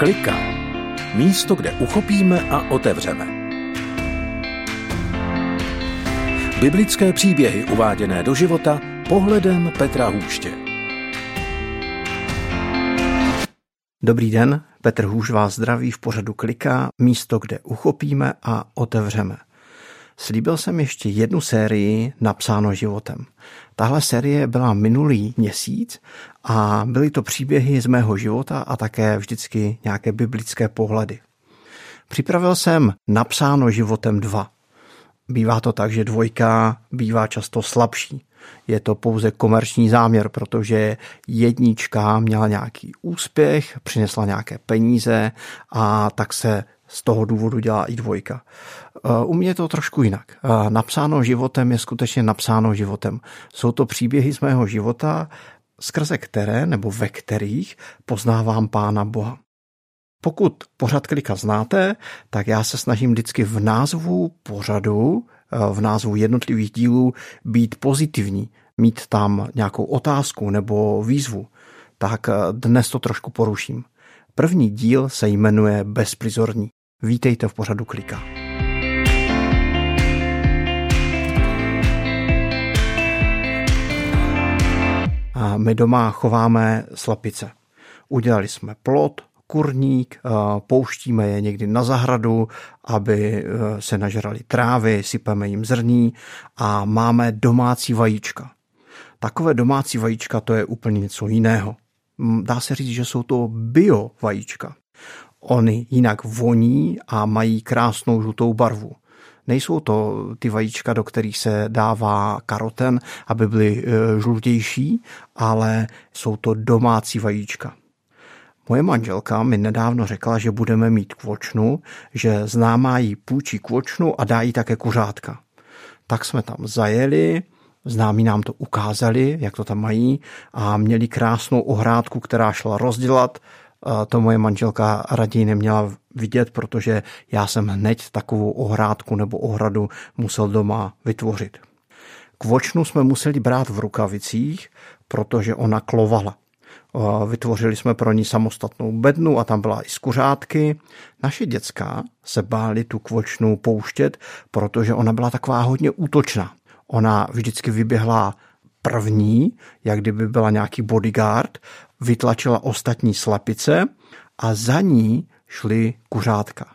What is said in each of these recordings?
Klika. Místo, kde uchopíme a otevřeme. Biblické příběhy uváděné do života pohledem Petra Hůště. Dobrý den, Petr Hůž vás zdraví v pořadu Klika, místo, kde uchopíme a otevřeme. Slíbil jsem ještě jednu sérii napsáno životem. Tahle série byla minulý měsíc a byly to příběhy z mého života a také vždycky nějaké biblické pohledy. Připravil jsem napsáno životem dva. Bývá to tak, že dvojka bývá často slabší. Je to pouze komerční záměr, protože jednička měla nějaký úspěch, přinesla nějaké peníze a tak se z toho důvodu dělá i dvojka. Eh, u mě je to trošku jinak. Eh, napsáno životem je skutečně napsáno životem. Jsou to příběhy z mého života, skrze které nebo ve kterých poznávám Pána Boha. Pokud pořad klika znáte, tak já se snažím vždycky v názvu pořadu, eh, v názvu jednotlivých dílů být pozitivní, mít tam nějakou otázku nebo výzvu. Tak dnes to trošku poruším. První díl se jmenuje Bezprizorní. Vítejte v pořadu Klika. My doma chováme slapice. Udělali jsme plot, kurník, pouštíme je někdy na zahradu, aby e, se nažrali trávy, sypeme jim zrní a máme domácí vajíčka. Takové domácí vajíčka to je úplně něco jiného. Dá se říct, že jsou to bio vajíčka. Oni jinak voní a mají krásnou žlutou barvu. Nejsou to ty vajíčka, do kterých se dává karoten, aby byly e, žlutější, ale jsou to domácí vajíčka. Moje manželka mi nedávno řekla, že budeme mít kvočnu, že známá jí půjčí kvočnu a dá jí také kuřátka. Tak jsme tam zajeli, známí nám to ukázali, jak to tam mají a měli krásnou ohrádku, která šla rozdělat to moje manželka raději neměla vidět, protože já jsem hned takovou ohrádku nebo ohradu musel doma vytvořit. Kvočnu jsme museli brát v rukavicích, protože ona klovala. Vytvořili jsme pro ní samostatnou bednu a tam byla i skuřátky. Naše děcka se báli tu kvočnu pouštět, protože ona byla taková hodně útočná. Ona vždycky vyběhla první, jak kdyby byla nějaký bodyguard, vytlačila ostatní slepice a za ní šly kuřátka.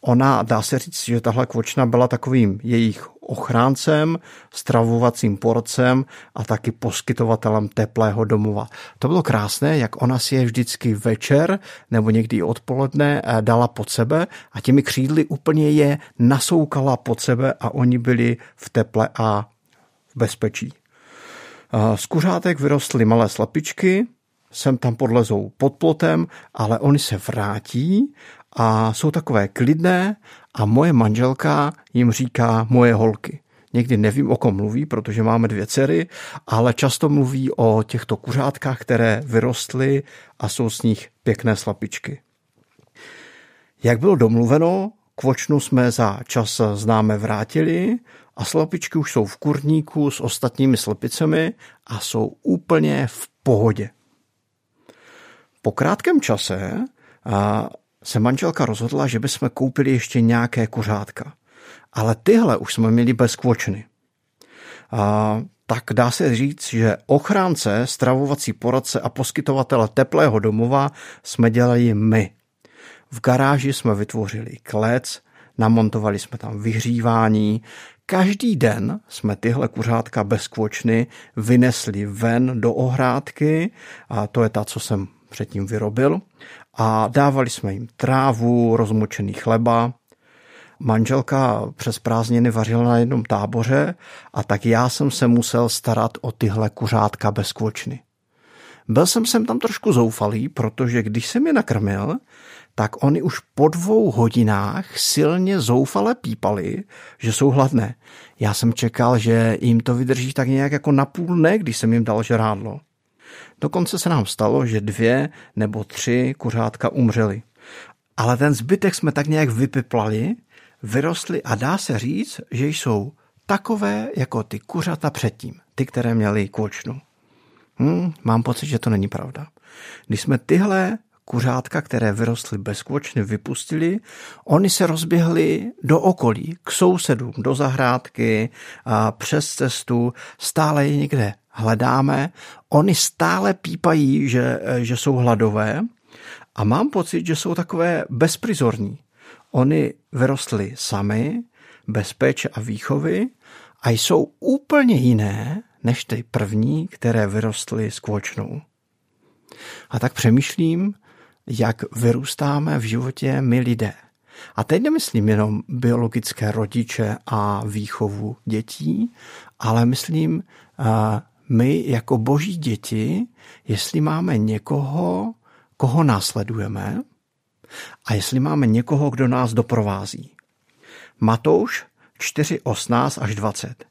Ona, dá se říct, že tahle kvočna byla takovým jejich ochráncem, stravovacím porcem a taky poskytovatelem teplého domova. To bylo krásné, jak ona si je vždycky večer nebo někdy odpoledne eh, dala pod sebe a těmi křídly úplně je nasoukala pod sebe a oni byli v teple a v bezpečí. Z kuřátek vyrostly malé slapičky, sem tam podlezou pod plotem, ale oni se vrátí a jsou takové klidné a moje manželka jim říká moje holky. Někdy nevím, o kom mluví, protože máme dvě dcery, ale často mluví o těchto kuřátkách, které vyrostly a jsou z nich pěkné slapičky. Jak bylo domluveno, kvočnu jsme za čas známe vrátili a slepičky už jsou v kurníku s ostatními slepicemi a jsou úplně v pohodě. Po krátkém čase se manželka rozhodla, že bychom koupili ještě nějaké kuřátka. Ale tyhle už jsme měli bez kvočny. A tak dá se říct, že ochránce, stravovací poradce a poskytovatele teplého domova jsme dělali my. V garáži jsme vytvořili klec, namontovali jsme tam vyhřívání, Každý den jsme tyhle kuřátka bez kvočny vynesli ven do ohrádky, a to je ta, co jsem předtím vyrobil, a dávali jsme jim trávu, rozmočený chleba. Manželka přes prázdniny vařila na jednom táboře a tak já jsem se musel starat o tyhle kuřátka bez kvočny. Byl jsem sem tam trošku zoufalý, protože když jsem je nakrmil, tak oni už po dvou hodinách silně zoufale pípali, že jsou hladné. Já jsem čekal, že jim to vydrží tak nějak jako na půl dne, když jsem jim dal žrádlo. Dokonce se nám stalo, že dvě nebo tři kuřátka umřely. Ale ten zbytek jsme tak nějak vypiplali, vyrostly a dá se říct, že jsou takové jako ty kuřata předtím, ty, které měly kvočnu. Hmm, mám pocit, že to není pravda. Když jsme tyhle kuřátka, které vyrostly bezkvočny, vypustili. Oni se rozběhli do okolí, k sousedům, do zahrádky, a přes cestu, stále je někde hledáme. Oni stále pípají, že, že jsou hladové a mám pocit, že jsou takové bezprizorní. Oni vyrostli sami, bez péče a výchovy a jsou úplně jiné než ty první, které vyrostly s kvočnou. A tak přemýšlím, jak vyrůstáme v životě my lidé. A teď nemyslím jenom biologické rodiče a výchovu dětí, ale myslím my jako boží děti, jestli máme někoho, koho následujeme a jestli máme někoho, kdo nás doprovází. Matouš 4, 18 až 20.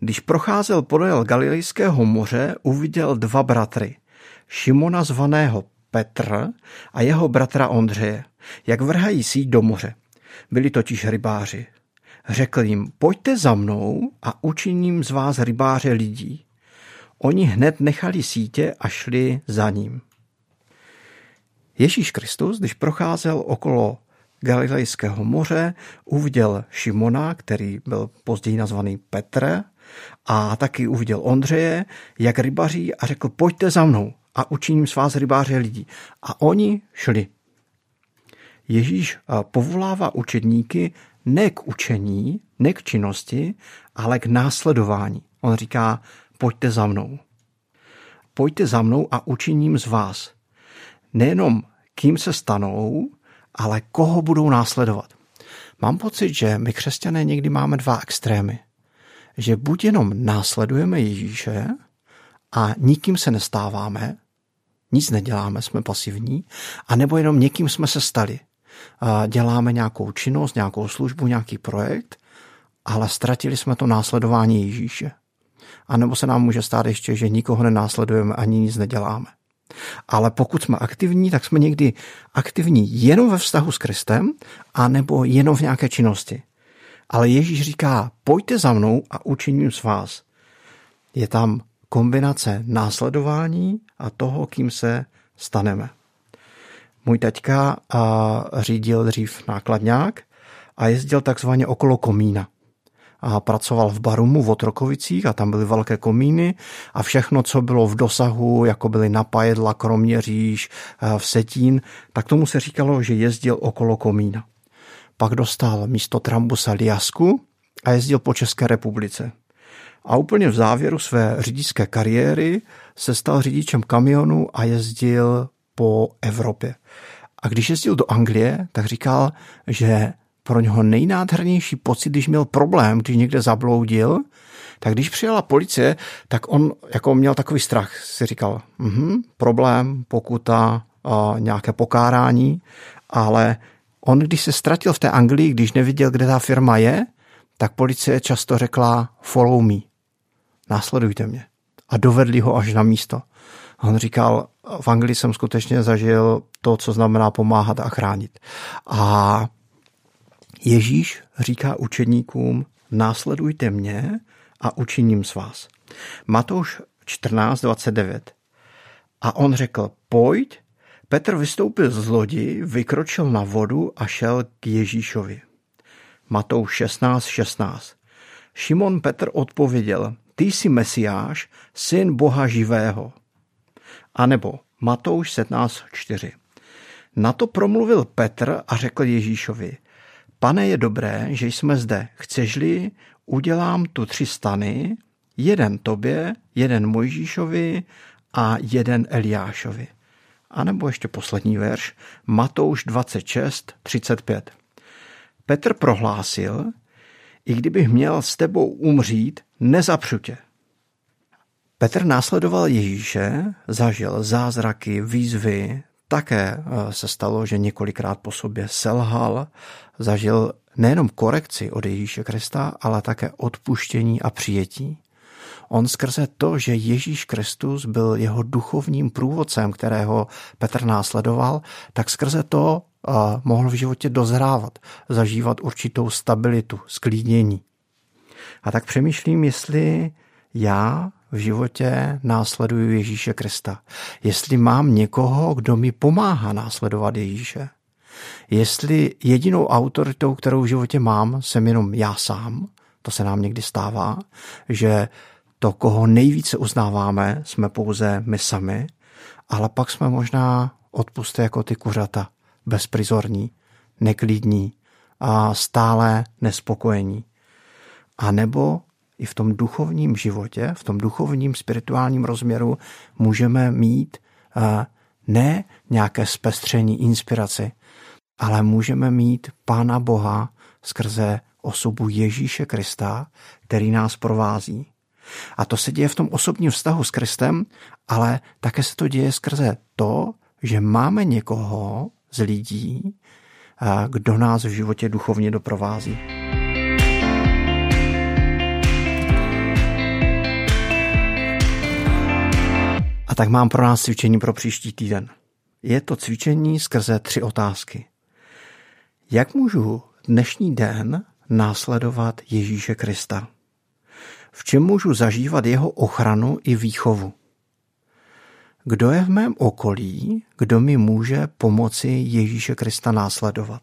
Když procházel podél Galilejského moře, uviděl dva bratry. Šimona zvaného Petr a jeho bratra Ondřeje, jak vrhají síť do moře. Byli totiž rybáři. Řekl jim, pojďte za mnou a učiním z vás rybáře lidí. Oni hned nechali sítě a šli za ním. Ježíš Kristus, když procházel okolo Galilejského moře, uviděl Šimona, který byl později nazvaný Petr, a taky uviděl Ondřeje, jak rybaří a řekl, pojďte za mnou a učiním s vás rybáře lidí. A oni šli. Ježíš povolává učedníky ne k učení, ne k činnosti, ale k následování. On říká, pojďte za mnou. Pojďte za mnou a učiním z vás. Nejenom kým se stanou, ale koho budou následovat. Mám pocit, že my křesťané někdy máme dva extrémy. Že buď jenom následujeme Ježíše a nikým se nestáváme, nic neděláme, jsme pasivní, anebo jenom někým jsme se stali. Děláme nějakou činnost, nějakou službu, nějaký projekt, ale ztratili jsme to následování Ježíše. A nebo se nám může stát ještě, že nikoho nenásledujeme ani nic neděláme. Ale pokud jsme aktivní, tak jsme někdy aktivní jenom ve vztahu s Kristem, anebo jenom v nějaké činnosti. Ale Ježíš říká, pojďte za mnou a učiním s vás. Je tam kombinace následování a toho, kým se staneme. Můj teďka řídil dřív nákladňák a jezdil takzvaně okolo komína a pracoval v Barumu v Otrokovicích a tam byly velké komíny a všechno, co bylo v dosahu, jako byly Napajedla, Kroměříž, eh, v Setín, tak tomu se říkalo, že jezdil okolo komína. Pak dostal místo Trambusa Liasku a jezdil po České republice. A úplně v závěru své řidičské kariéry se stal řidičem kamionu a jezdil po Evropě. A když jezdil do Anglie, tak říkal, že pro něho nejnádhernější pocit, když měl problém, když někde zabloudil, tak když přijela policie, tak on jako měl takový strach, si říkal, mhm, problém, pokuta, a nějaké pokárání, ale on, když se ztratil v té Anglii, když neviděl, kde ta firma je, tak policie často řekla follow me, následujte mě. A dovedli ho až na místo. A on říkal, v Anglii jsem skutečně zažil to, co znamená pomáhat a chránit. A Ježíš říká učedníkům, následujte mě a učiním s vás. Matouš 14.29. A on řekl, pojď. Petr vystoupil z lodi, vykročil na vodu a šel k Ježíšovi. Matouš 16.16. 16. Šimon Petr odpověděl, ty jsi Mesiáš, syn Boha živého. A nebo Matouš 17.4. Na to promluvil Petr a řekl Ježíšovi, Pane, je dobré, že jsme zde. Chceš-li, udělám tu tři stany, jeden tobě, jeden Mojžíšovi a jeden Eliášovi. A nebo ještě poslední verš, Matouš 26, 35. Petr prohlásil, i kdybych měl s tebou umřít, nezapřu tě. Petr následoval Ježíše, zažil zázraky, výzvy, také eh, se stalo, že několikrát po sobě selhal, zažil nejenom korekci od Ježíše Krista, ale také odpuštění a přijetí. On skrze to, že Ježíš Kristus byl jeho duchovním průvodcem, kterého Petr následoval, tak skrze to uh, mohl v životě dozrávat, zažívat určitou stabilitu, sklínění. A tak přemýšlím, jestli já v životě následuju Ježíše Krista. Jestli mám někoho, kdo mi pomáhá následovat Ježíše. Jestli jedinou autoritou, kterou v životě mám, jsem jenom já sám, to se nám někdy stává, že to, koho nejvíce uznáváme, jsme pouze my sami, ale pak jsme možná odpusty jako ty kuřata, bezprizorní, neklidní a stále nespokojení. A nebo i v tom duchovním životě, v tom duchovním spirituálním rozměru můžeme mít eh, ne nějaké zpestření, inspiraci, ale můžeme mít Pána Boha skrze osobu Ježíše Krista, který nás provází. A to se děje v tom osobním vztahu s Kristem, ale také se to děje skrze to, že máme někoho z lidí, eh, kdo nás v životě duchovně doprovází. A tak mám pro nás cvičení pro příští týden. Je to cvičení skrze tři otázky. Jak můžu dnešní den následovat Ježíše Krista? V čem můžu zažívat jeho ochranu i výchovu? Kdo je v mém okolí, kdo mi může pomoci Ježíše Krista následovat?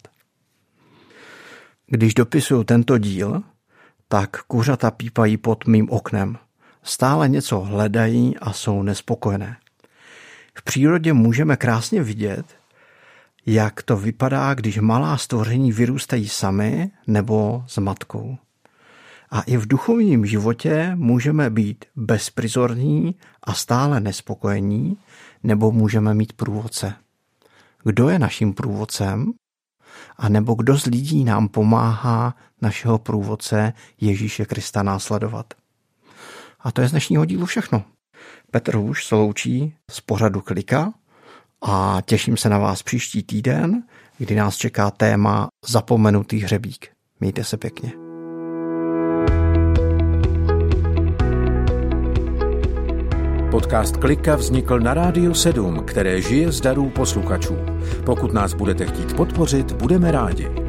Když dopisuju tento díl, tak kuřata pípají pod mým oknem. Stále něco hledají a jsou nespokojené. V přírodě můžeme krásně vidět, jak to vypadá, když malá stvoření vyrůstají sami nebo s matkou. A i v duchovním životě můžeme být bezprizorní a stále nespokojení, nebo můžeme mít průvodce. Kdo je naším průvodcem? A nebo kdo z lidí nám pomáhá našeho průvodce Ježíše Krista následovat? A to je z dnešního dílu všechno. Petr Hůš se loučí z pořadu Klika a těším se na vás příští týden, kdy nás čeká téma Zapomenutý hřebík. Mějte se pěkně. Podcast Klika vznikl na Rádiu 7, které žije z darů posluchačů. Pokud nás budete chtít podpořit, budeme rádi.